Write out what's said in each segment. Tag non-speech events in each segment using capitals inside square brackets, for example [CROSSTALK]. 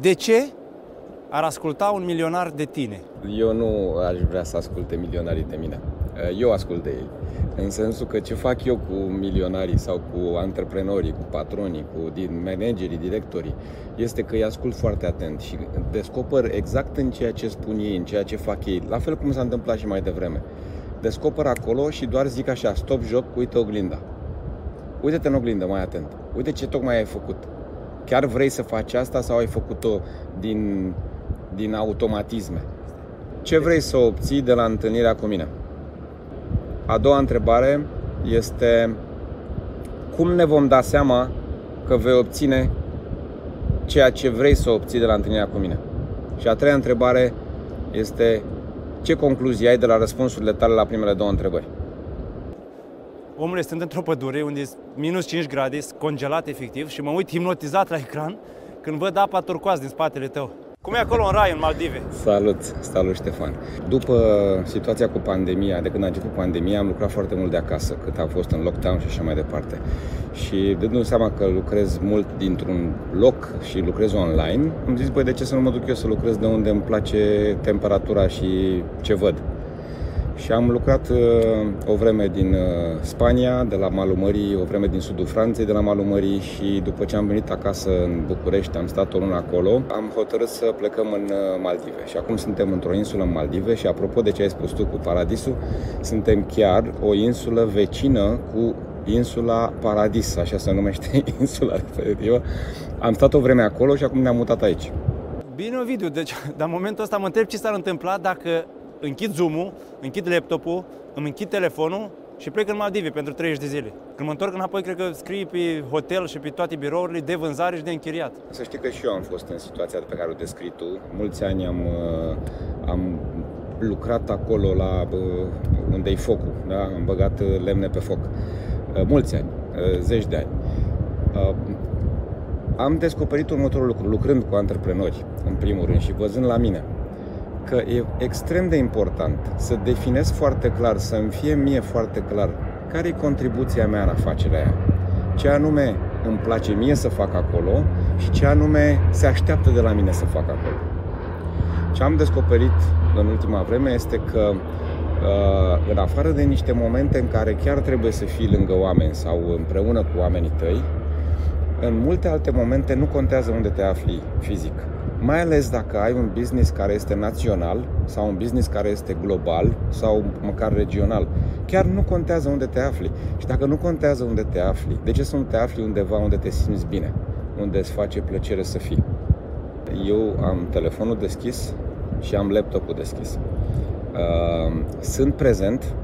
De ce ar asculta un milionar de tine? Eu nu aș vrea să asculte milionarii de mine. Eu ascult de ei. În sensul că ce fac eu cu milionarii sau cu antreprenorii, cu patronii, cu managerii, directorii, este că îi ascult foarte atent și descoper exact în ceea ce spun ei, în ceea ce fac ei, la fel cum s-a întâmplat și mai devreme. Descoper acolo și doar zic așa, stop joc, uite oglinda. Uite-te în oglindă mai atent. Uite ce tocmai ai făcut. Chiar vrei să faci asta sau ai făcut-o din, din automatisme? Ce vrei să obții de la întâlnirea cu mine? A doua întrebare este cum ne vom da seama că vei obține ceea ce vrei să obții de la întâlnirea cu mine? Și a treia întrebare este ce concluzie ai de la răspunsurile tale la primele două întrebări? Omule, sunt într-o pădure unde e minus 5 grade, congelat efectiv și mă uit hipnotizat la ecran când văd apa turcoaz din spatele tău. Cum e acolo în rai, în Maldive? Salut, salut Ștefan. După situația cu pandemia, de când a început pandemia, am lucrat foarte mult de acasă, cât am fost în lockdown și așa mai departe. Și dându-mi seama că lucrez mult dintr-un loc și lucrez online, am zis, băi, de ce să nu mă duc eu să lucrez de unde îmi place temperatura și ce văd? Și am lucrat uh, o vreme din uh, Spania, de la malul mării, o vreme din sudul Franței, de la malul mării și după ce am venit acasă în București, am stat o lună acolo, am hotărât să plecăm în uh, Maldive. Și acum suntem într-o insulă în Maldive și apropo de ce ai spus tu cu Paradisul, suntem chiar o insulă vecină cu insula Paradis, așa se numește [LAUGHS] insula respectivă. Am stat o vreme acolo și acum ne-am mutat aici. Bine, Ovidiu, deci, dar în momentul ăsta mă întreb ce s-ar întâmpla dacă închid Zoom-ul, închid laptopul, îmi închid telefonul și plec în Maldive pentru 30 de zile. Când mă întorc înapoi, cred că scrii pe hotel și pe toate birourile de vânzare și de închiriat. Să știi că și eu am fost în situația pe care o descrii tu. Mulți ani am, uh, am lucrat acolo la uh, unde e focul, da? am băgat uh, lemne pe foc. Mulți ani, zeci de ani. Am descoperit următorul lucru, lucrând cu antreprenori, în primul rând, și văzând la mine că e extrem de important să definez foarte clar, să îmi fie mie foarte clar care e contribuția mea în afacerea aia. Ce anume îmi place mie să fac acolo și ce anume se așteaptă de la mine să fac acolo. Ce am descoperit în ultima vreme este că uh, în afară de niște momente în care chiar trebuie să fii lângă oameni sau împreună cu oamenii tăi, în multe alte momente nu contează unde te afli fizic mai ales dacă ai un business care este național sau un business care este global sau măcar regional. Chiar nu contează unde te afli. Și dacă nu contează unde te afli, de ce să nu te afli undeva unde te simți bine? Unde îți face plăcere să fii? Eu am telefonul deschis și am laptopul deschis. Uh, sunt prezent,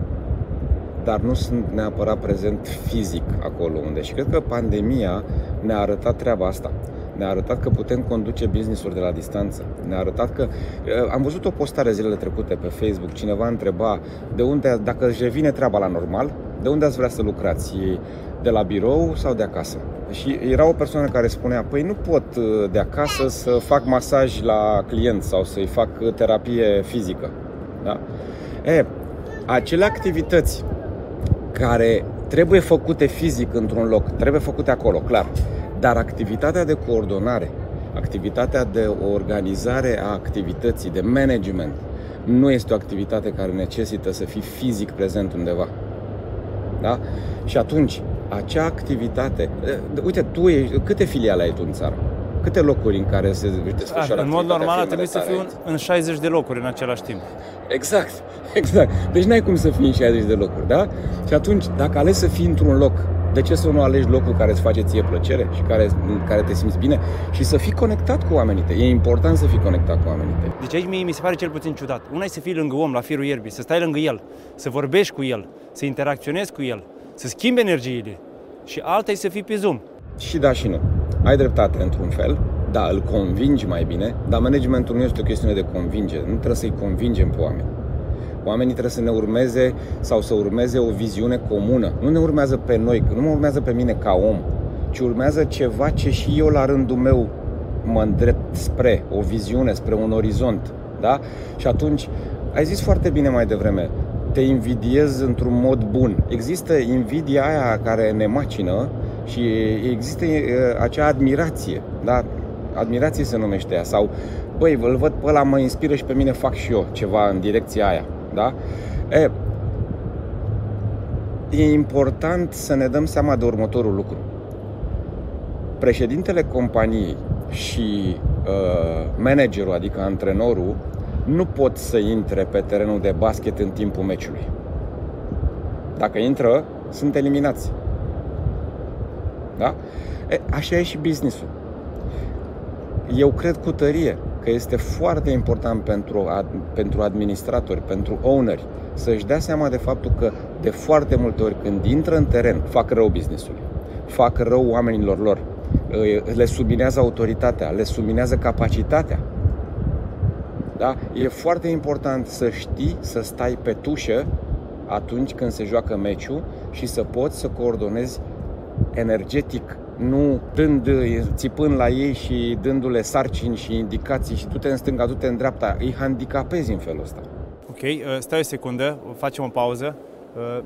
dar nu sunt neapărat prezent fizic acolo unde. Și cred că pandemia ne-a arătat treaba asta ne-a arătat că putem conduce business-uri de la distanță. Ne-a arătat că... Eh, am văzut o postare zilele trecute pe Facebook, cineva întreba de unde, dacă își revine treaba la normal, de unde ați vrea să lucrați? De la birou sau de acasă? Și era o persoană care spunea, păi nu pot eh, de acasă să fac masaj la client sau să-i fac eh, terapie fizică. Da? E, acele activități care trebuie făcute fizic într-un loc, trebuie făcute acolo, clar. Dar activitatea de coordonare, activitatea de organizare a activității, de management, nu este o activitate care necesită să fii fizic prezent undeva. Da? Și atunci, acea activitate, uite, tu ești, câte filiale ai tu în țară? Câte locuri în care se desfășoară În mod normal trebuie să fiu în 60 de locuri în același timp. Exact, [LAUGHS] exact. Deci n-ai cum să fii în 60 de locuri, da? Și atunci, dacă alegi să fii într-un loc de ce să nu alegi locul care îți face ție plăcere și care, în care te simți bine și să fii conectat cu oamenii tăi. E important să fii conectat cu oamenii tăi. Deci aici mie mi se pare cel puțin ciudat. Una e să fii lângă om, la firul ierbii, să stai lângă el, să vorbești cu el, să interacționezi cu el, să schimbi energiile. Și alta e să fii pe Zoom. Și da și nu. Ai dreptate într-un fel, da, îl convingi mai bine, dar managementul nu este o chestiune de convingere. Nu trebuie să-i convingem pe oameni. Oamenii trebuie să ne urmeze sau să urmeze o viziune comună. Nu ne urmează pe noi, nu mă urmează pe mine ca om, ci urmează ceva ce și eu la rândul meu mă îndrept spre, o viziune, spre un orizont. Da? Și atunci, ai zis foarte bine mai devreme, te invidiez într-un mod bun. Există invidia aia care ne macină și există acea admirație. Da? admirație se numește ea, sau băi, îl văd pe ăla, mă inspiră și pe mine fac și eu ceva în direcția aia, da? E, e important să ne dăm seama de următorul lucru. Președintele companiei și uh, managerul, adică antrenorul, nu pot să intre pe terenul de basket în timpul meciului. Dacă intră, sunt eliminați. Da? E, așa e și businessul. Eu cred cu tărie că este foarte important pentru, ad, pentru administratori, pentru owneri, să-și dea seama de faptul că de foarte multe ori când intră în teren, fac rău businessului, fac rău oamenilor lor, le subminează autoritatea, le subminează capacitatea. Da? E foarte important să știi să stai pe tușă atunci când se joacă meciul și să poți să coordonezi energetic, nu dând, țipând la ei și dându-le sarcini și indicații și du-te în stânga, du-te în dreapta, îi handicapezi în felul ăsta. Ok, uh, stai o secundă, facem o pauză. Uh,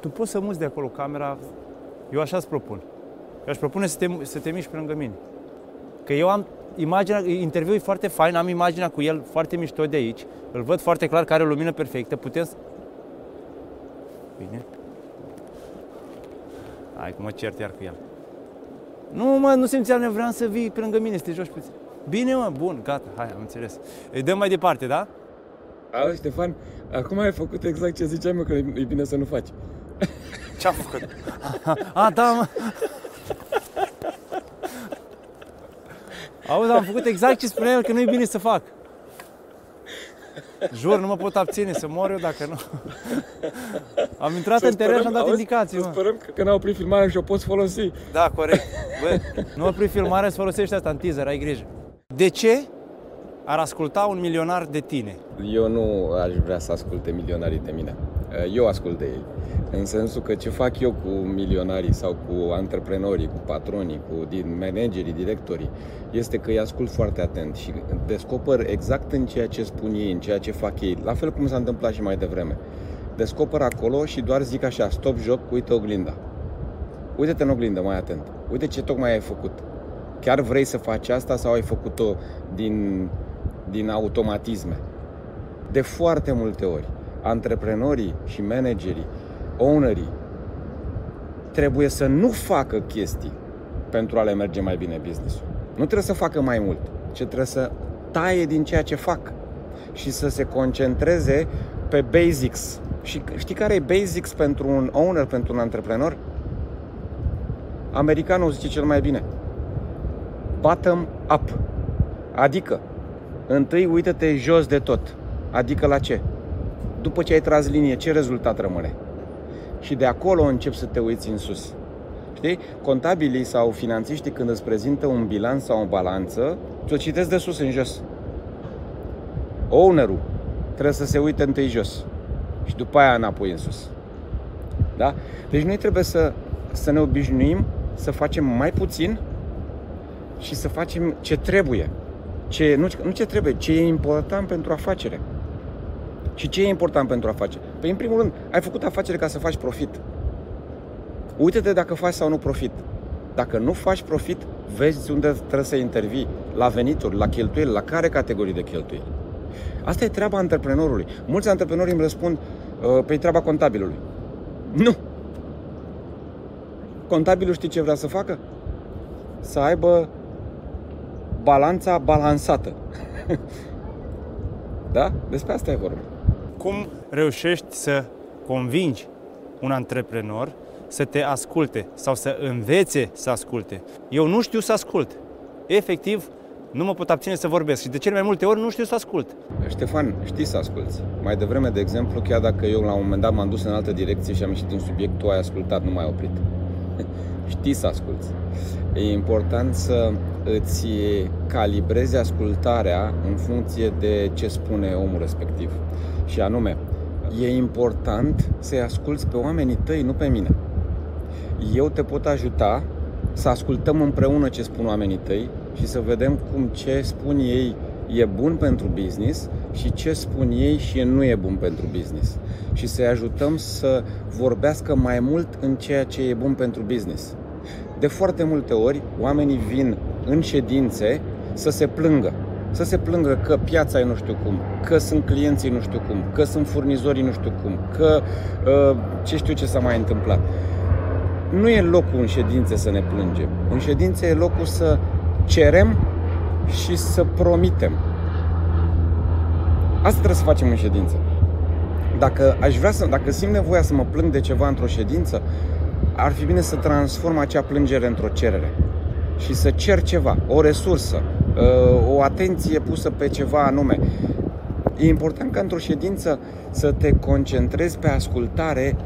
tu poți să muți de acolo camera, eu așa îți propun. Eu aș propune să te, să te miști pe lângă mine. Că eu am imaginea, interviul e foarte fain, am imaginea cu el foarte mișto de aici, îl văd foarte clar că are o lumină perfectă, putem să... Bine. Hai că mă cert iar cu el. Nu, mă, nu simțeam nevoia să vii pe lângă mine, să te joci puțin. Bine, mă, bun, gata, hai, am înțeles. Îi dăm mai departe, da? A, Ștefan, acum ai făcut exact ce ziceam eu, că e bine să nu faci. [LAUGHS] Ce-am făcut? [LAUGHS] A, da, mă. Auzi, am făcut exact ce spunea el că nu e bine să fac. Jur, nu mă pot abține să mor eu dacă nu. Am intrat să în teren și am dat auzi, indicații. Mă. Sperăm că, că n-au oprit filmarea și o poți folosi. Da, corect. Bă, nu opri filmarea, să folosești asta în teaser, ai grijă. De ce ar asculta un milionar de tine? Eu nu aș vrea să asculte milionarii de mine. Eu ascult de ei. În sensul că ce fac eu cu milionarii sau cu antreprenorii, cu patronii, cu managerii, directorii, este că îi ascult foarte atent și descoper exact în ceea ce spun ei, în ceea ce fac ei, la fel cum s-a întâmplat și mai devreme. Descoper acolo și doar zic așa, stop job, uite oglinda. Uite-te în oglindă mai atent. Uite ce tocmai ai făcut. Chiar vrei să faci asta sau ai făcut-o din, din automatisme? De foarte multe ori, antreprenorii și managerii ownerii trebuie să nu facă chestii pentru a le merge mai bine business-ul. Nu trebuie să facă mai mult, ci trebuie să taie din ceea ce fac și să se concentreze pe basics. Și știi care e basics pentru un owner, pentru un antreprenor? Americanul zice cel mai bine. Bottom up. Adică, întâi uită-te jos de tot. Adică la ce? După ce ai tras linie, ce rezultat rămâne? și de acolo începi să te uiți în sus. Știi? Contabilii sau finanțiștii când îți prezintă un bilanț sau o balanță, ți-o citesc de sus în jos. Ownerul trebuie să se uite întâi jos și după aia înapoi în sus. Da? Deci noi trebuie să, să ne obișnuim să facem mai puțin și să facem ce trebuie. Ce, nu, nu ce trebuie, ce e important pentru afacere. Și ce e important pentru afacere? Păi, în primul rând, ai făcut afacere ca să faci profit. Uite-te dacă faci sau nu profit. Dacă nu faci profit, vezi unde trebuie să intervii. La venituri, la cheltuieli, la care categorii de cheltuieli. Asta e treaba antreprenorului. Mulți antreprenori îmi răspund uh, pe treaba contabilului. Nu! Contabilul știi ce vrea să facă? Să aibă balanța balansată. [LAUGHS] da? Despre asta e vorba cum reușești să convingi un antreprenor să te asculte sau să învețe să asculte. Eu nu știu să ascult. Efectiv, nu mă pot abține să vorbesc și de cele mai multe ori nu știu să ascult. Ștefan, știi să asculți. Mai devreme, de exemplu, chiar dacă eu la un moment dat m-am dus în altă direcție și am ieșit din subiect, tu ai ascultat, nu m-ai oprit. [LAUGHS] știi să asculți. E important să îți calibrezi ascultarea în funcție de ce spune omul respectiv. Și anume, e important să-i asculți pe oamenii tăi, nu pe mine. Eu te pot ajuta să ascultăm împreună ce spun oamenii tăi și să vedem cum ce spun ei e bun pentru business și ce spun ei și nu e bun pentru business. Și să-i ajutăm să vorbească mai mult în ceea ce e bun pentru business. De foarte multe ori, oamenii vin în ședințe să se plângă. Să se plângă că piața e nu știu cum, că sunt clienții nu știu cum, că sunt furnizorii nu știu cum, că uh, ce știu ce s-a mai întâmplat. Nu e locul în ședințe să ne plângem. În ședințe e locul să cerem și să promitem. Asta trebuie să facem în ședință. Dacă aș vrea să, dacă simt nevoia să mă plâng de ceva într-o ședință, ar fi bine să transform acea plângere într-o cerere și să cer ceva, o resursă, uh, o atenție pusă pe ceva anume. E important ca într-o ședință să te concentrezi pe ascultare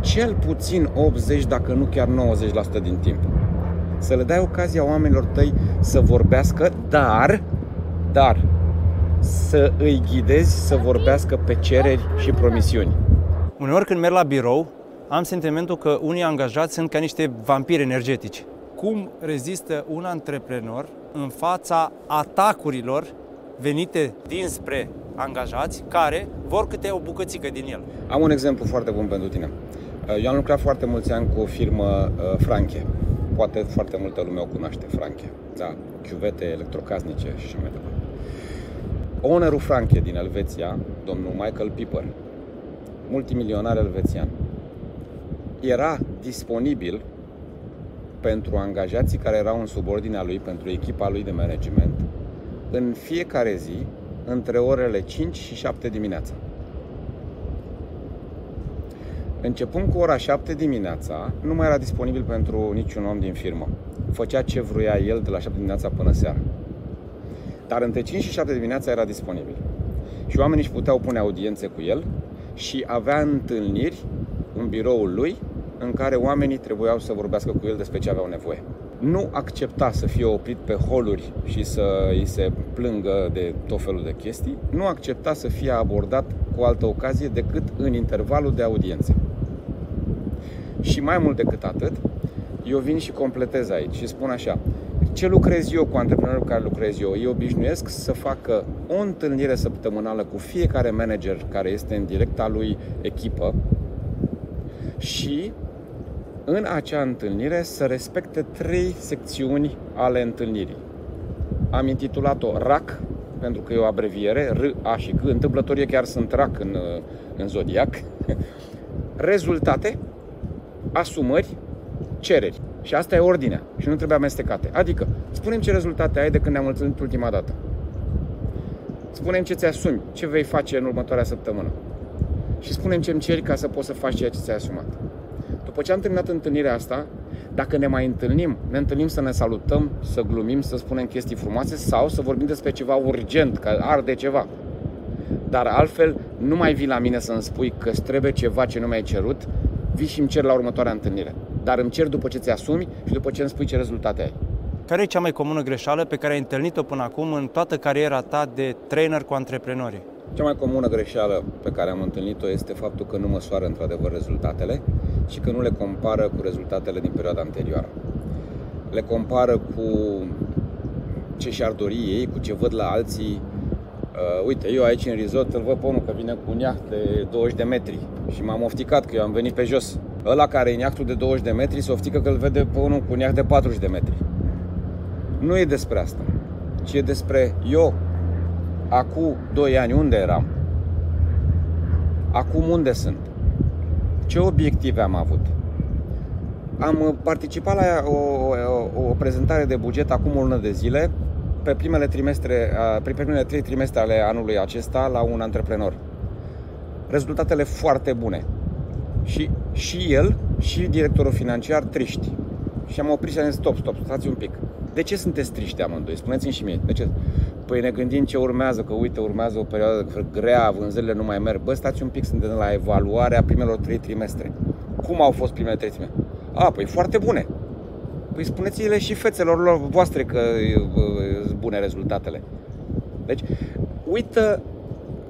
cel puțin 80, dacă nu chiar 90% din timp. Să le dai ocazia oamenilor tăi să vorbească, dar, dar, să îi ghidezi să vorbească pe cereri și promisiuni. Uneori când merg la birou, am sentimentul că unii angajați sunt ca niște vampiri energetici. Cum rezistă un antreprenor în fața atacurilor venite dinspre angajați care vor câte o bucățică din el? Am un exemplu foarte bun pentru tine. Eu am lucrat foarte mulți ani cu o firmă uh, Franche. Poate foarte multă lume o cunoaște, Franche. Da, chiuvete electrocasnice și așa mai departe. Ownerul Franche din Elveția, domnul Michael Piper, multimilionar elvețian, era disponibil pentru angajații care erau în subordinea lui, pentru echipa lui de management, în fiecare zi, între orele 5 și 7 dimineața. Începând cu ora 7 dimineața, nu mai era disponibil pentru niciun om din firmă. Făcea ce vrea el de la 7 dimineața până seara. Dar între 5 și 7 dimineața era disponibil. Și oamenii își puteau pune audiențe cu el și avea întâlniri în biroul lui în care oamenii trebuiau să vorbească cu el despre ce aveau nevoie. Nu accepta să fie oprit pe holuri și să îi se plângă de tot felul de chestii, nu accepta să fie abordat cu altă ocazie decât în intervalul de audiențe. Și mai mult decât atât, eu vin și completez aici și spun așa, ce lucrez eu cu antreprenorul care lucrez eu? Eu obișnuiesc să facă o întâlnire săptămânală cu fiecare manager care este în directa lui echipă și în acea întâlnire să respecte trei secțiuni ale întâlnirii. Am intitulat-o RAC, pentru că e o abreviere, R, A și C, întâmplătorie chiar sunt RAC în, în zodiac, [LAUGHS] rezultate, asumări, cereri. Și asta e ordinea și nu trebuie amestecate. Adică, spunem ce rezultate ai de când ne-am întâlnit ultima dată. Spunem ce ți-asumi, ce vei face în următoarea săptămână. Și spunem ce-mi ceri ca să poți să faci ceea ce ți-ai asumat. După ce am terminat întâlnirea asta, dacă ne mai întâlnim, ne întâlnim să ne salutăm, să glumim, să spunem chestii frumoase sau să vorbim despre ceva urgent, că arde ceva. Dar altfel, nu mai vii la mine să-mi spui că trebuie ceva ce nu mi-ai cerut, vii și îmi cer la următoarea întâlnire. Dar îmi cer după ce ți-asumi și după ce îmi spui ce rezultate ai. Care e cea mai comună greșeală pe care ai întâlnit-o până acum în toată cariera ta de trainer cu antreprenorii? Cea mai comună greșeală pe care am întâlnit-o este faptul că nu măsoară într-adevăr rezultatele și că nu le compară cu rezultatele din perioada anterioară. Le compară cu ce și-ar dori ei, cu ce văd la alții. Uh, uite, eu aici în risot îl văd pe unul că vine cu un iaht de 20 de metri și m-am ofticat că eu am venit pe jos. Ăla care e în iahtul de 20 de metri se oftică că îl vede pe unul cu un iaht de 40 de metri. Nu e despre asta, ci e despre eu, acum 2 ani, unde eram? Acum unde sunt? Ce obiective am avut? Am participat la o, o, o prezentare de buget acum o lună de zile pe primele trimestre, pe primele trei trimestre ale anului acesta la un antreprenor. Rezultatele foarte bune. Și, și el, și directorul financiar triști. Și am oprit și am zis, stop, stop, stați un pic. De ce sunteți triști amândoi? Spuneți-mi și mie. De ce? Păi ne gândim ce urmează, că uite, urmează o perioadă grea, vânzările nu mai merg. Bă, stați un pic, suntem la evaluarea primelor trei trimestre. Cum au fost primele trei trimestre? A, păi foarte bune. Păi spuneți-le și fețelor lor voastre că sunt bune rezultatele. Deci, uită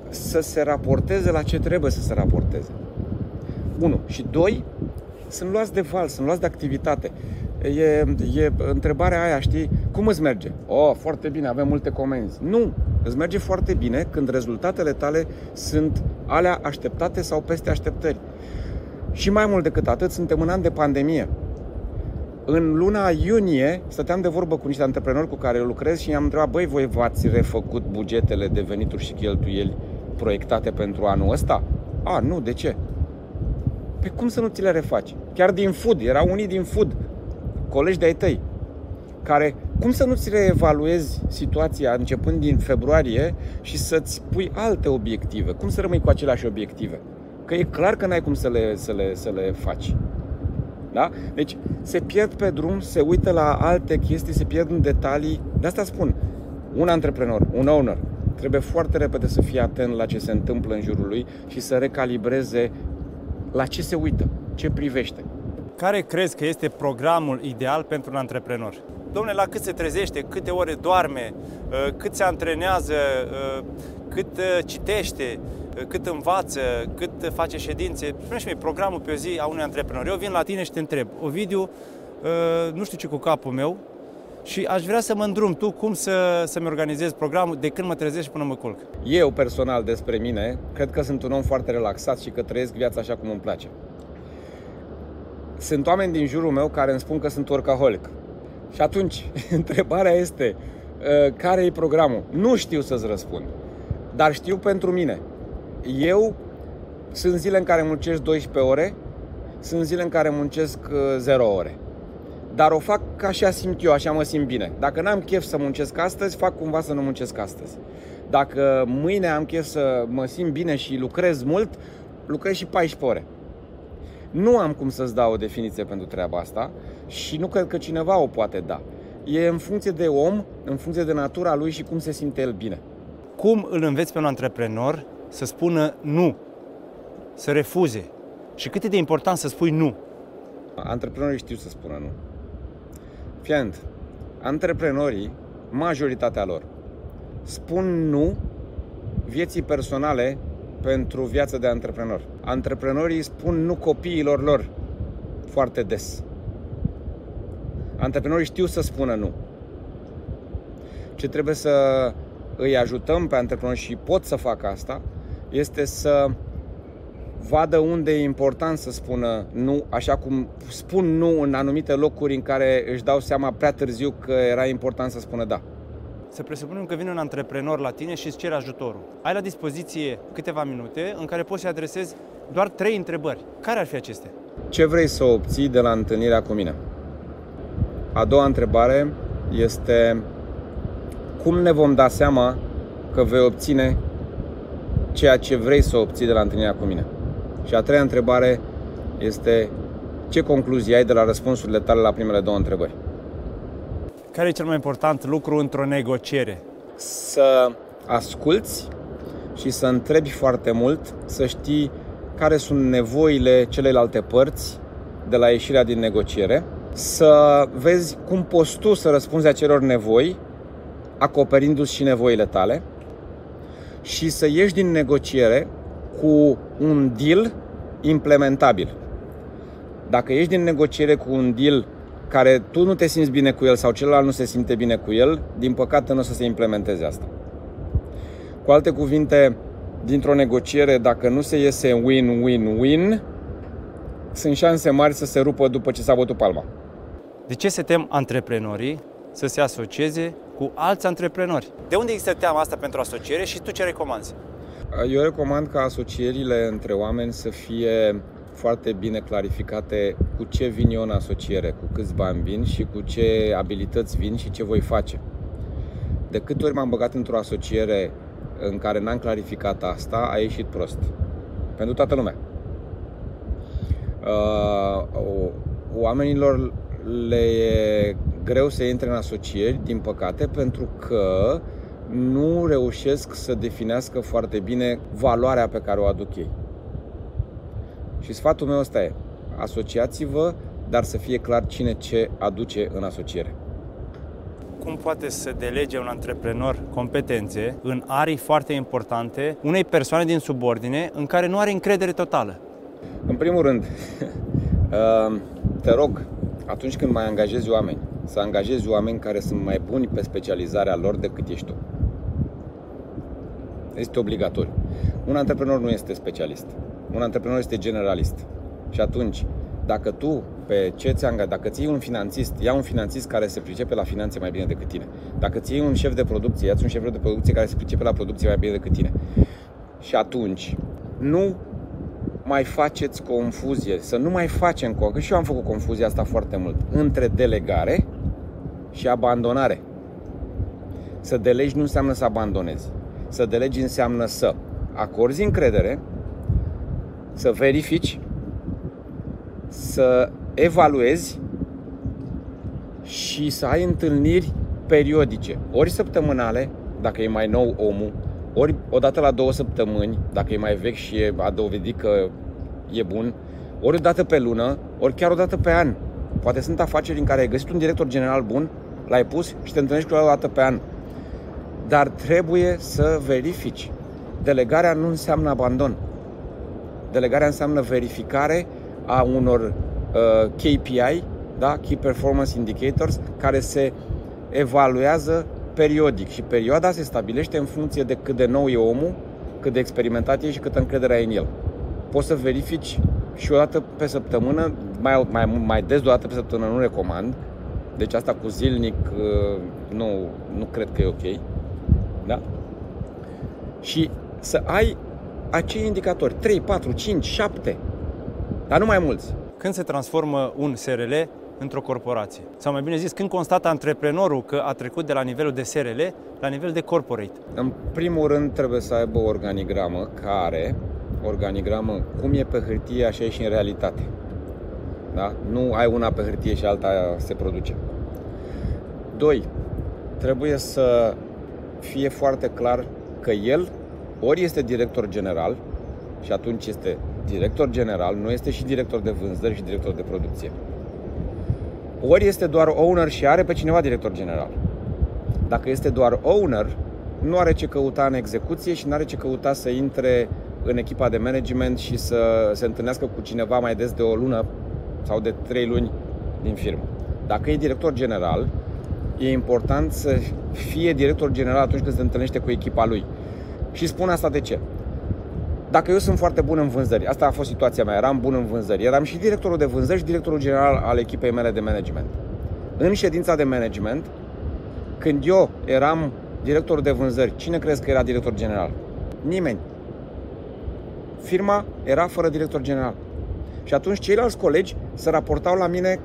să se raporteze la ce trebuie să se raporteze. 1. Și 2. Sunt luați de val, sunt luați de activitate e, e întrebarea aia, știi, cum îți merge? Oh, foarte bine, avem multe comenzi. Nu, îți merge foarte bine când rezultatele tale sunt alea așteptate sau peste așteptări. Și mai mult decât atât, suntem în an de pandemie. În luna iunie stăteam de vorbă cu niște antreprenori cu care lucrez și i-am întrebat, băi, voi v-ați refăcut bugetele de venituri și cheltuieli proiectate pentru anul ăsta? A, nu, de ce? Pe cum să nu ți le refaci? Chiar din food, erau unii din food, colegi de-ai tăi, care, cum să nu-ți reevaluezi situația începând din februarie și să-ți pui alte obiective? Cum să rămâi cu aceleași obiective? Că e clar că n-ai cum să le, să le, să le faci. Da? Deci se pierd pe drum, se uită la alte chestii, se pierd în detalii. De asta spun, un antreprenor, un owner, trebuie foarte repede să fie atent la ce se întâmplă în jurul lui și să recalibreze la ce se uită, ce privește. Care crezi că este programul ideal pentru un antreprenor? Domnule, la cât se trezește, câte ore doarme, uh, cât se antrenează, uh, cât uh, citește, cât învață, cât face ședințe. Spune-și mie programul pe o zi a unui antreprenor. Eu vin la tine și te întreb, Ovidiu, nu știu ce cu capul meu și aș vrea să mă îndrum tu cum să, să-mi organizez programul de când mă trezesc până mă culc. Eu personal despre mine, cred că sunt un om foarte relaxat și că trăiesc viața așa cum îmi place. Sunt oameni din jurul meu care îmi spun că sunt workaholic. Și atunci, [LAUGHS] întrebarea este, care e programul? Nu știu să-ți răspund, dar știu pentru mine. Eu sunt zile în care muncesc 12 ore, sunt zile în care muncesc 0 uh, ore. Dar o fac ca așa simt eu, așa mă simt bine. Dacă n-am chef să muncesc astăzi, fac cumva să nu muncesc astăzi. Dacă mâine am chef să mă simt bine și lucrez mult, lucrez și 14 ore. Nu am cum să-ți dau o definiție pentru treaba asta și nu cred că cineva o poate da. E în funcție de om, în funcție de natura lui și cum se simte el bine. Cum îl înveți pe un antreprenor să spună nu, să refuze. Și cât e de important să spui nu. Antreprenorii știu să spună nu. Fiind, antreprenorii, majoritatea lor, spun nu vieții personale pentru viața de antreprenor. Antreprenorii spun nu copiilor lor foarte des. Antreprenorii știu să spună nu. Ce trebuie să îi ajutăm pe antreprenori și pot să facă asta, este să vadă unde e important să spună nu, așa cum spun nu în anumite locuri în care își dau seama prea târziu că era important să spună da. Să presupunem că vine un antreprenor la tine și îți cere ajutorul. Ai la dispoziție câteva minute în care poți să adresezi doar trei întrebări. Care ar fi acestea? Ce vrei să obții de la întâlnirea cu mine? A doua întrebare este cum ne vom da seama că vei obține ceea ce vrei să obții de la întâlnirea cu mine? Și a treia întrebare este ce concluzie ai de la răspunsurile tale la primele două întrebări? Care e cel mai important lucru într-o negociere? Să asculți și să întrebi foarte mult, să știi care sunt nevoile celelalte părți de la ieșirea din negociere, să vezi cum poți tu să răspunzi acelor nevoi, acoperindu-ți și nevoile tale și să ieși din negociere cu un deal implementabil. Dacă ești din negociere cu un deal care tu nu te simți bine cu el sau celălalt nu se simte bine cu el, din păcate nu o să se implementeze asta. Cu alte cuvinte, dintr-o negociere, dacă nu se iese win-win-win, sunt șanse mari să se rupă după ce s-a bătut palma. De ce se tem antreprenorii să se asocieze cu alți antreprenori? De unde există teama asta pentru asociere și tu ce recomanzi? Eu recomand ca asocierile între oameni să fie foarte bine clarificate cu ce vin eu în asociere, cu câți bani vin și cu ce abilități vin și ce voi face. De câte ori m-am băgat într-o asociere în care n-am clarificat asta, a ieșit prost. Pentru toată lumea. Uh, oamenilor le e greu să intre în asocieri, din păcate, pentru că nu reușesc să definească foarte bine valoarea pe care o aduc ei. Și sfatul meu ăsta e, asociați-vă, dar să fie clar cine ce aduce în asociere. Cum poate să delege un antreprenor competențe în arii foarte importante unei persoane din subordine în care nu are încredere totală? În primul rând, [LAUGHS] te rog, atunci când mai angajezi oameni, să angajezi oameni care sunt mai buni pe specializarea lor decât ești tu. Este obligatoriu. Un antreprenor nu este specialist. Un antreprenor este generalist. Și atunci, dacă tu pe ce ți Dacă ții un finanțist, ia un finanțist care se pricepe la finanțe mai bine decât tine. Dacă ții un șef de producție, ia un șef de producție care se pricepe la producție mai bine decât tine. Și atunci, nu mai faceți confuzie, să nu mai facem confuzie, că și eu am făcut confuzia asta foarte mult, între delegare și abandonare. Să delegi nu înseamnă să abandonezi. Să delegi înseamnă să acorzi încredere, să verifici, să evaluezi și să ai întâlniri periodice, ori săptămânale, dacă e mai nou omul, ori o dată la două săptămâni, dacă e mai vechi și e, a dovedit că e bun, ori o dată pe lună, ori chiar o dată pe an. Poate sunt afaceri în care ai găsit un director general bun, l-ai pus și te întâlnești cu el o dată pe an. Dar trebuie să verifici. Delegarea nu înseamnă abandon. Delegarea înseamnă verificare a unor uh, KPI, da? Key Performance Indicators, care se evaluează periodic și perioada se stabilește în funcție de cât de nou e omul, cât de experimentat e și câtă încredere ai în el. Poți să verifici și o dată pe săptămână, mai, mai, mai des de o dată pe săptămână nu recomand, deci asta cu zilnic uh, nu, nu cred că e ok. Da? Și să ai acei indicatori, 3, 4, 5, 7, dar nu mai mulți. Când se transformă un SRL într-o corporație? Sau mai bine zis, când constată antreprenorul că a trecut de la nivelul de SRL la nivel de corporate? În primul rând trebuie să aibă o organigramă care, organigramă cum e pe hârtie, așa e și în realitate. Da? Nu ai una pe hârtie și alta se produce. 2. Trebuie să fie foarte clar că el ori este director general și atunci este director general, nu este și director de vânzări și director de producție. Ori este doar owner și are pe cineva director general. Dacă este doar owner, nu are ce căuta în execuție și nu are ce căuta să intre în echipa de management și să se întâlnească cu cineva mai des de o lună sau de trei luni din firmă. Dacă e director general, e important să fie director general atunci când se întâlnește cu echipa lui. Și spun asta de ce? Dacă eu sunt foarte bun în vânzări, asta a fost situația mea, eram bun în vânzări, eram și directorul de vânzări și directorul general al echipei mele de management. În ședința de management, când eu eram directorul de vânzări, cine crezi că era director general? Nimeni. Firma era fără director general. Și atunci ceilalți colegi se raportau la mine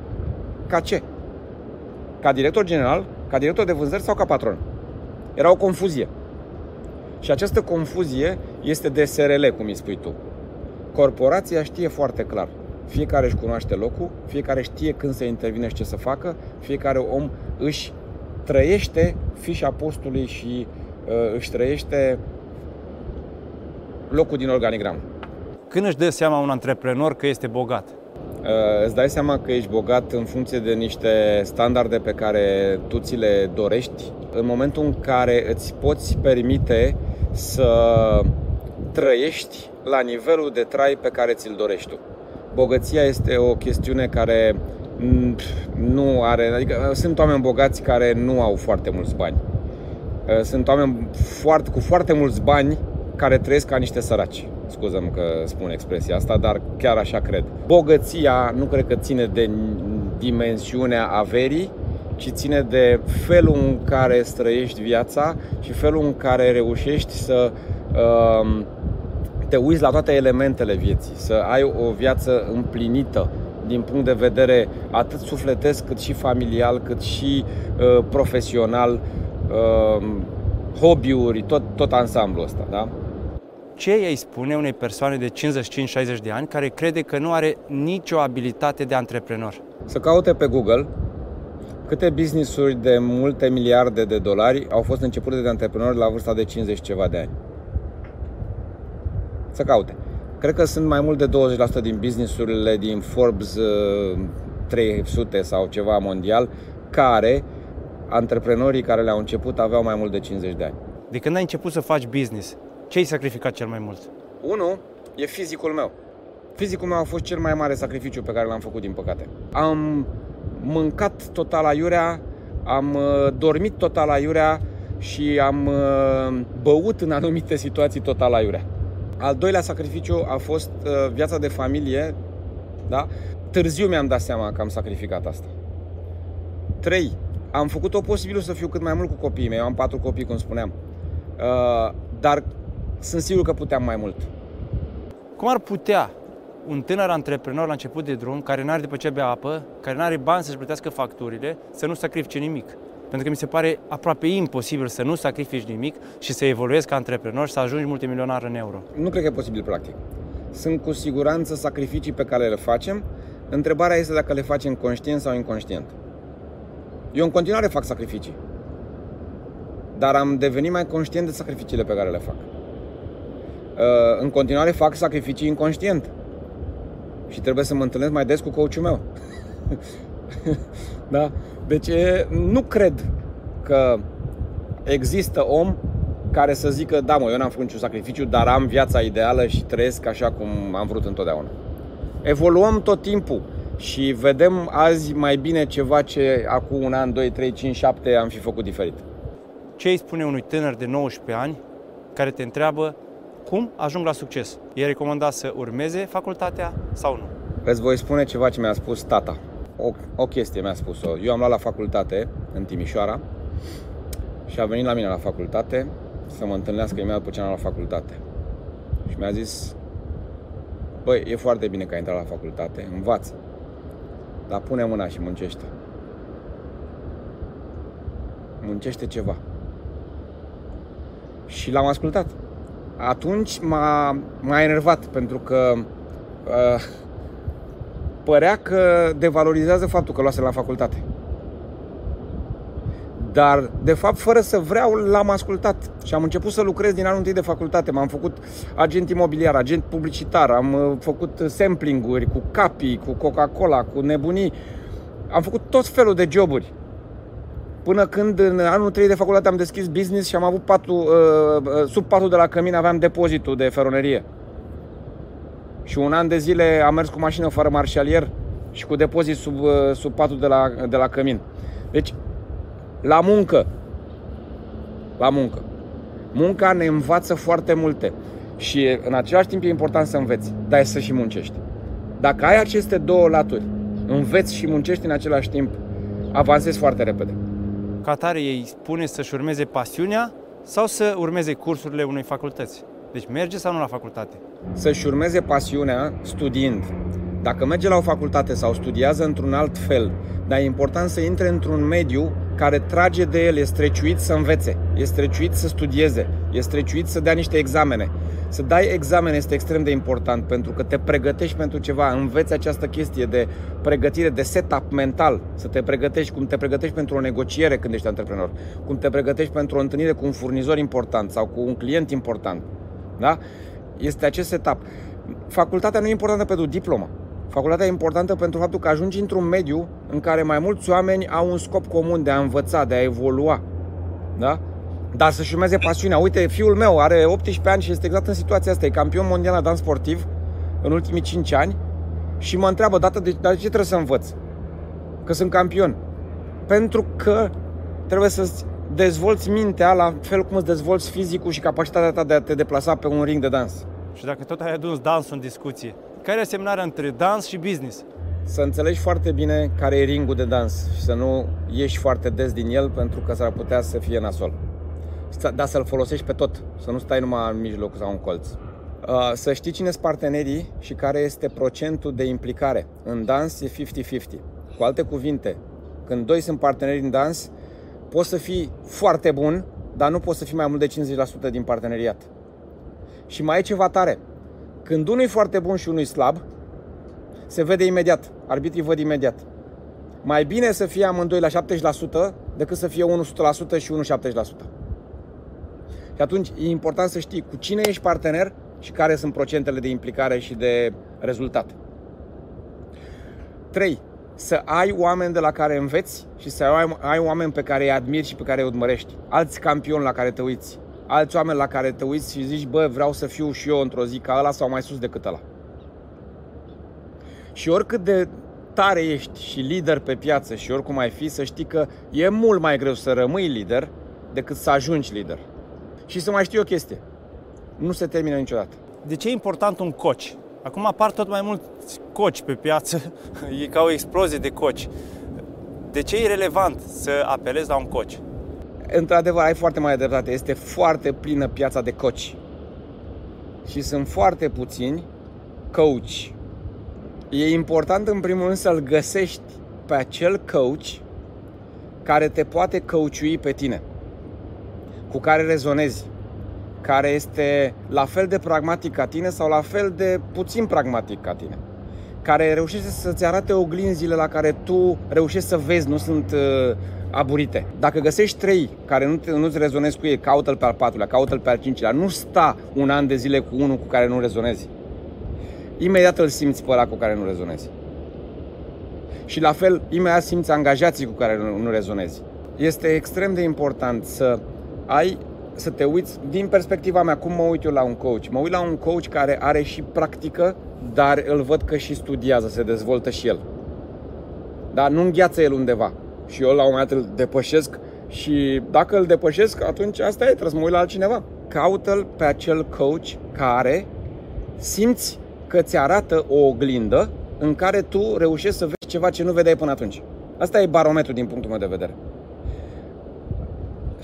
ca ce? Ca director general, ca director de vânzări sau ca patron? Era o confuzie. Și această confuzie este de SRL, cum îi spui tu. Corporația știe foarte clar. Fiecare își cunoaște locul, fiecare știe când să intervine și ce să facă, fiecare om își trăiește fișa postului și uh, își trăiește locul din organigram. Când își dă seama un antreprenor că este bogat? Uh, îți dai seama că ești bogat în funcție de niște standarde pe care tu ți le dorești, în momentul în care îți poți permite să trăiești la nivelul de trai pe care ți-l dorești tu. Bogăția este o chestiune care nu are, adică sunt oameni bogați care nu au foarte mulți bani. Uh, sunt oameni foarte, cu foarte mulți bani care trăiesc ca niște săraci. Scuzăm că spun expresia asta, dar chiar așa cred. Bogăția nu cred că ține de dimensiunea averii, ci ține de felul în care străiești viața și felul în care reușești să uh, te uiți la toate elementele vieții, să ai o viață împlinită din punct de vedere atât sufletesc cât și familial, cât și uh, profesional, uh, hobby-uri, tot, tot ansamblul ăsta, da? Ce îi spune unei persoane de 55-60 de ani care crede că nu are nicio abilitate de antreprenor? Să caute pe Google câte business-uri de multe miliarde de dolari au fost începute de antreprenori la vârsta de 50 ceva de ani. Să caute. Cred că sunt mai mult de 20% din businessurile din Forbes 300 uh, sau ceva mondial care antreprenorii care le-au început aveau mai mult de 50 de ani. De când ai început să faci business, ce ai sacrificat cel mai mult? Unu, e fizicul meu. Fizicul meu a fost cel mai mare sacrificiu pe care l-am făcut, din păcate. Am mâncat total aiurea, am uh, dormit total aiurea și am uh, băut în anumite situații total aiurea. Al doilea sacrificiu a fost uh, viața de familie, da? târziu mi-am dat seama că am sacrificat asta. 3. Am făcut o posibil să fiu cât mai mult cu copiii mei. Eu am patru copii, cum spuneam. Uh, dar sunt sigur că puteam mai mult. Cum ar putea un tânăr antreprenor la început de drum, care nu are după ce bea apă, care nu are bani să-și plătească facturile, să nu sacrifice nimic? Pentru că mi se pare aproape imposibil să nu sacrifici nimic și să evoluezi ca antreprenor și să ajungi multimilionar în euro. Nu cred că e posibil practic. Sunt cu siguranță sacrificii pe care le facem. Întrebarea este dacă le facem conștient sau inconștient. Eu în continuare fac sacrificii. Dar am devenit mai conștient de sacrificiile pe care le fac. Uh, în continuare fac sacrificii inconștient. Și trebuie să mă întâlnesc mai des cu coachul meu. [LAUGHS] da? Deci nu cred că există om care să zică, da mă, eu n-am făcut niciun sacrificiu, dar am viața ideală și trăiesc așa cum am vrut întotdeauna. Evoluăm tot timpul și vedem azi mai bine ceva ce acum un an, 2, 3, 5, 7 am fi făcut diferit. Ce îi spune unui tânăr de 19 ani care te întreabă cum ajung la succes? E recomandat să urmeze facultatea sau nu? Îți voi spune ceva ce mi-a spus tata. O, o chestie mi-a spus-o. Eu am luat la facultate în Timișoara și a venit la mine la facultate să mă întâlnească imediat după ce am luat la facultate. Și mi-a zis, băi, e foarte bine că ai intrat la facultate, învață, dar pune mâna și muncește. Muncește ceva. Și l-am ascultat. Atunci m-a, m-a enervat pentru că uh, părea că devalorizează faptul că luase la facultate. Dar, de fapt, fără să vreau, l-am ascultat și am început să lucrez din anul întâi de facultate. M-am făcut agent imobiliar, agent publicitar, am uh, făcut sampling-uri cu capi, cu Coca-Cola, cu nebunii. Am făcut tot felul de joburi. Până când în anul 3 de facultate am deschis business și am avut patul, uh, uh, sub patul de la cămin aveam depozitul de feronerie. Și un an de zile am mers cu mașină fără marșalier și cu depozit sub, sub patul de la, de la cămin. Deci la muncă. La muncă. Munca ne învață foarte multe și în același timp e important să înveți, dar e să și muncești. Dacă ai aceste două laturi, înveți și muncești în același timp, avansezi foarte repede. Ca tare ei spune să-și urmeze pasiunea sau să urmeze cursurile unei facultăți. Deci merge sau nu la facultate? Să-și urmeze pasiunea studiind. Dacă merge la o facultate sau studiază într-un alt fel, dar e important să intre într-un mediu care trage de el, e streciuit să învețe, e streciuit să studieze, e streciuit să dea niște examene. Să dai examene este extrem de important pentru că te pregătești pentru ceva, înveți această chestie de pregătire, de setup mental, să te pregătești cum te pregătești pentru o negociere când ești antreprenor, cum te pregătești pentru o întâlnire cu un furnizor important sau cu un client important. Da? Este acest setup. Facultatea nu e importantă pentru diploma. Facultatea e importantă pentru faptul că ajungi într-un mediu în care mai mulți oameni au un scop comun de a învăța, de a evolua. Da? Dar să-și urmeze pasiunea. Uite, fiul meu are 18 ani și este exact în situația asta. E campion mondial la dans sportiv în ultimii 5 ani și mă întreabă, dată, de, dar de ce trebuie să învăț? Că sunt campion. Pentru că trebuie să dezvolți mintea la fel cum îți dezvolți fizicul și capacitatea ta de a te deplasa pe un ring de dans. Și dacă tot ai adus dansul în discuție, care e asemnarea între dans și business? Să înțelegi foarte bine care e ringul de dans și să nu ieși foarte des din el pentru că s-ar putea să fie nasol. Dar să-l folosești pe tot, să nu stai numai în mijloc sau în colț. Uh, să știi cine sunt partenerii și care este procentul de implicare. În dans e 50-50. Cu alte cuvinte, când doi sunt parteneri în dans, poți să fii foarte bun, dar nu poți să fii mai mult de 50% din parteneriat. Și mai e ceva tare. Când unul e foarte bun și unul e slab, se vede imediat. Arbitrii văd imediat. Mai bine să fie amândoi la 70% decât să fie unul 100% și unul 70%. Și atunci e important să știi cu cine ești partener și care sunt procentele de implicare și de rezultat. 3. Să ai oameni de la care înveți și să ai, ai oameni pe care îi admiri și pe care îi urmărești. Alți campioni la care te uiți alți oameni la care te uiți și zici, bă, vreau să fiu și eu într-o zi ca ăla sau mai sus decât ăla. Și oricât de tare ești și lider pe piață și oricum ai fi, să știi că e mult mai greu să rămâi lider decât să ajungi lider. Și să mai știi o chestie. Nu se termină niciodată. De ce e important un coach? Acum apar tot mai mulți coci pe piață, [LAUGHS] e ca o explozie de coci. De ce e relevant să apelezi la un coci? Într-adevăr, ai foarte mare dreptate. Este foarte plină piața de coci. Și sunt foarte puțini coach. E important în primul rând să-l găsești pe acel coach care te poate coachui pe tine, cu care rezonezi, care este la fel de pragmatic ca tine sau la fel de puțin pragmatic ca tine, care reușește să-ți arate oglinzile la care tu reușești să vezi, nu sunt uh, aburite. Dacă găsești trei care nu te, nu-ți rezonezi cu ei, caută-l pe al patrulea, caută-l pe al cincilea, nu sta un an de zile cu unul cu care nu rezonezi. Imediat îl simți pe ăla cu care nu rezonezi. Și la fel, imediat simți angajații cu care nu, nu rezonezi. Este extrem de important să ai să te uiți din perspectiva mea, cum mă uit eu la un coach. Mă uit la un coach care are și practică, dar îl văd că și studiază, se dezvoltă și el. Dar nu îngheață el undeva. Și eu la un moment dat îl depășesc și dacă îl depășesc, atunci asta e, trebuie să mă uit la altcineva. Caută-l pe acel coach care simți că ți arată o oglindă în care tu reușești să vezi ceva ce nu vedeai până atunci. Asta e barometru din punctul meu de vedere.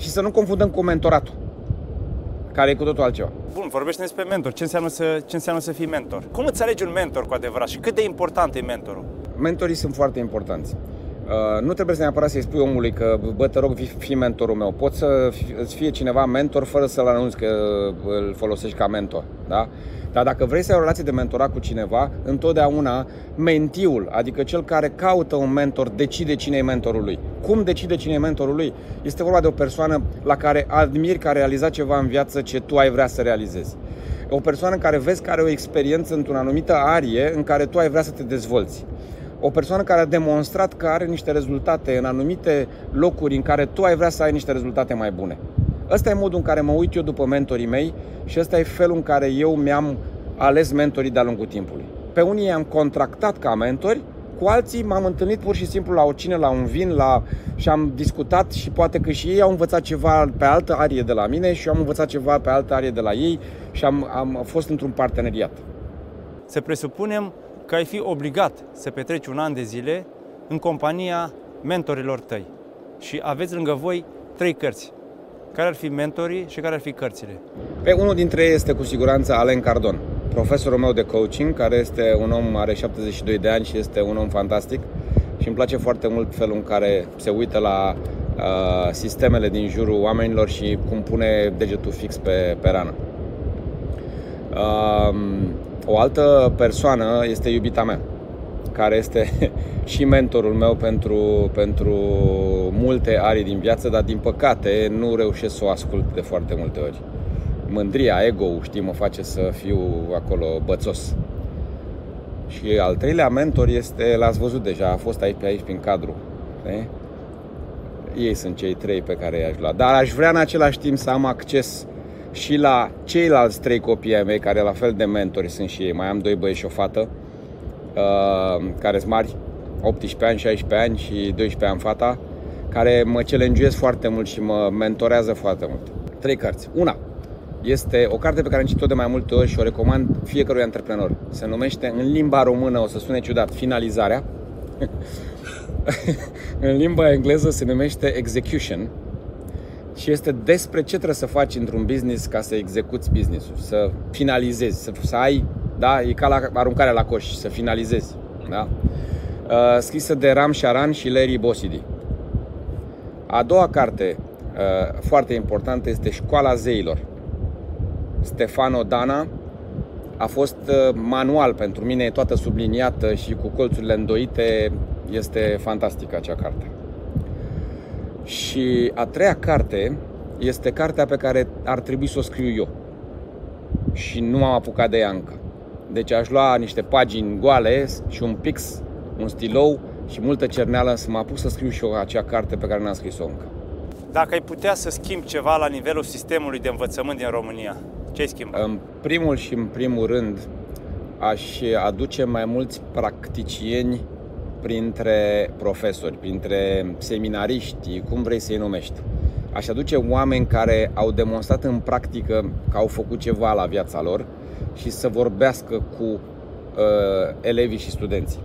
Și să nu confundăm cu mentoratul, care e cu totul altceva. Bun, vorbește despre mentor. Ce înseamnă, să, ce înseamnă să fii mentor? Cum îți alegi un mentor cu adevărat și cât de important e mentorul? Mentorii sunt foarte importanți. Uh, nu trebuie să neapărat să-i spui omului că, bă, te rog, fii mentorul meu. Poți să îți fie cineva mentor fără să-l anunți că îl folosești ca mentor. Da? Dar dacă vrei să ai o relație de mentorat cu cineva, întotdeauna mentiul, adică cel care caută un mentor, decide cine e mentorul lui. Cum decide cine e mentorul lui? Este vorba de o persoană la care admiri că a realizat ceva în viață ce tu ai vrea să realizezi. O persoană care vezi că are o experiență într-o anumită arie în care tu ai vrea să te dezvolți o persoană care a demonstrat că are niște rezultate în anumite locuri în care tu ai vrea să ai niște rezultate mai bune. Ăsta e modul în care mă uit eu după mentorii mei și ăsta e felul în care eu mi-am ales mentorii de-a lungul timpului. Pe unii i-am contractat ca mentori, cu alții m-am întâlnit pur și simplu la o cină, la un vin la... și am discutat și poate că și ei au învățat ceva pe altă arie de la mine și eu am învățat ceva pe altă arie de la ei și am, am fost într-un parteneriat. Să presupunem că ai fi obligat să petreci un an de zile în compania mentorilor tăi și aveți lângă voi trei cărți. Care ar fi mentorii și care ar fi cărțile? Pe unul dintre ei este cu siguranță Alen Cardon, profesorul meu de coaching, care este un om, are 72 de ani și este un om fantastic și îmi place foarte mult felul în care se uită la uh, sistemele din jurul oamenilor și cum pune degetul fix pe, pe rană. Uh, o altă persoană este iubita mea, care este [LAUGHS] și mentorul meu pentru, pentru multe arii din viață, dar din păcate nu reușesc să o ascult de foarte multe ori. Mândria, ego știi, mă face să fiu acolo bățos. Și al treilea mentor este, l-ați văzut deja, a fost aici, aici prin cadru. De? Ei sunt cei trei pe care i-aș lua. Dar aș vrea în același timp să am acces și la ceilalți trei copii ai mei, care la fel de mentori sunt și ei. Mai am doi băieți și o fată, uh, care sunt mari, 18 ani, 16 ani și 12 ani fata, care mă challenge foarte mult și mă mentorează foarte mult. Trei cărți. Una, este o carte pe care am citit-o de mai multe ori și o recomand fiecărui antreprenor. Se numește în limba română, o să sune ciudat, Finalizarea. [LAUGHS] în limba engleză se numește Execution și este despre ce trebuie să faci într-un business ca să execuți businessul, să finalizezi, să, să ai, da, e ca la aruncarea la coș, să finalizezi, da? Uh, scrisă de Ram Sharan și Larry Bossidy. A doua carte uh, foarte importantă este Școala Zeilor. Stefano Dana a fost uh, manual pentru mine, e toată subliniată și cu colțurile îndoite, este fantastică acea carte. Și a treia carte este cartea pe care ar trebui să o scriu eu. Și nu am apucat de ea încă. Deci aș lua niște pagini goale și un pix, un stilou și multă cerneală să mă apuc să scriu și eu acea carte pe care n-am scris-o încă. Dacă ai putea să schimbi ceva la nivelul sistemului de învățământ din România, ce ai schimba? În primul și în primul rând, aș aduce mai mulți practicieni printre profesori, printre seminariști, cum vrei să-i numești. Aș aduce oameni care au demonstrat în practică că au făcut ceva la viața lor și să vorbească cu uh, elevii și studenții.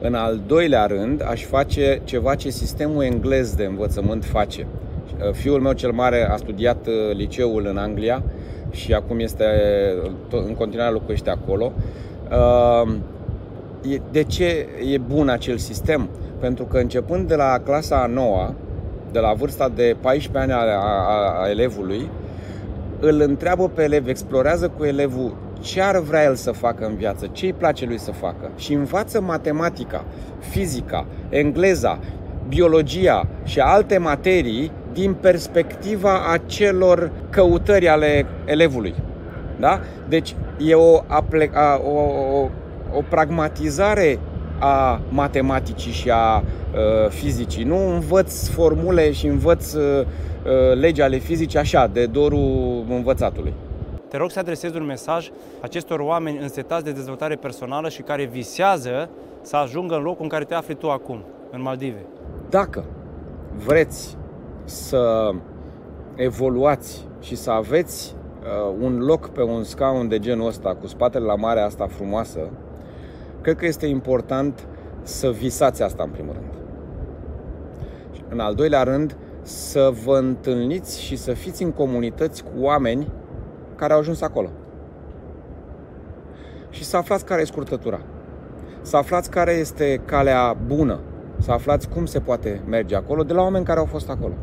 În al doilea rând, aș face ceva ce sistemul englez de învățământ face. Uh, fiul meu cel mare a studiat uh, liceul în Anglia și acum este în continuare locuiește acolo. Uh, de ce e bun acel sistem? Pentru că începând de la clasa a noua, de la vârsta de 14 ani a, a, a elevului, îl întreabă pe elev, explorează cu elevul ce ar vrea el să facă în viață, ce îi place lui să facă și învață matematica, fizica, engleza, biologia și alte materii din perspectiva acelor căutări ale elevului. Da? Deci e o, apleca, o, o, o pragmatizare a matematicii și a uh, fizicii. Nu învăț formule și învăț uh, uh, legi ale fizicii așa, de dorul învățatului. Te rog să adresezi un mesaj acestor oameni însetați de dezvoltare personală și care visează să ajungă în locul în care te afli tu acum, în Maldive. Dacă vreți să evoluați și să aveți uh, un loc pe un scaun de genul ăsta, cu spatele la marea asta frumoasă, cred că este important să visați asta în primul rând. În al doilea rând, să vă întâlniți și să fiți în comunități cu oameni care au ajuns acolo. Și să aflați care e scurtătura. Să aflați care este calea bună. Să aflați cum se poate merge acolo de la oameni care au fost acolo.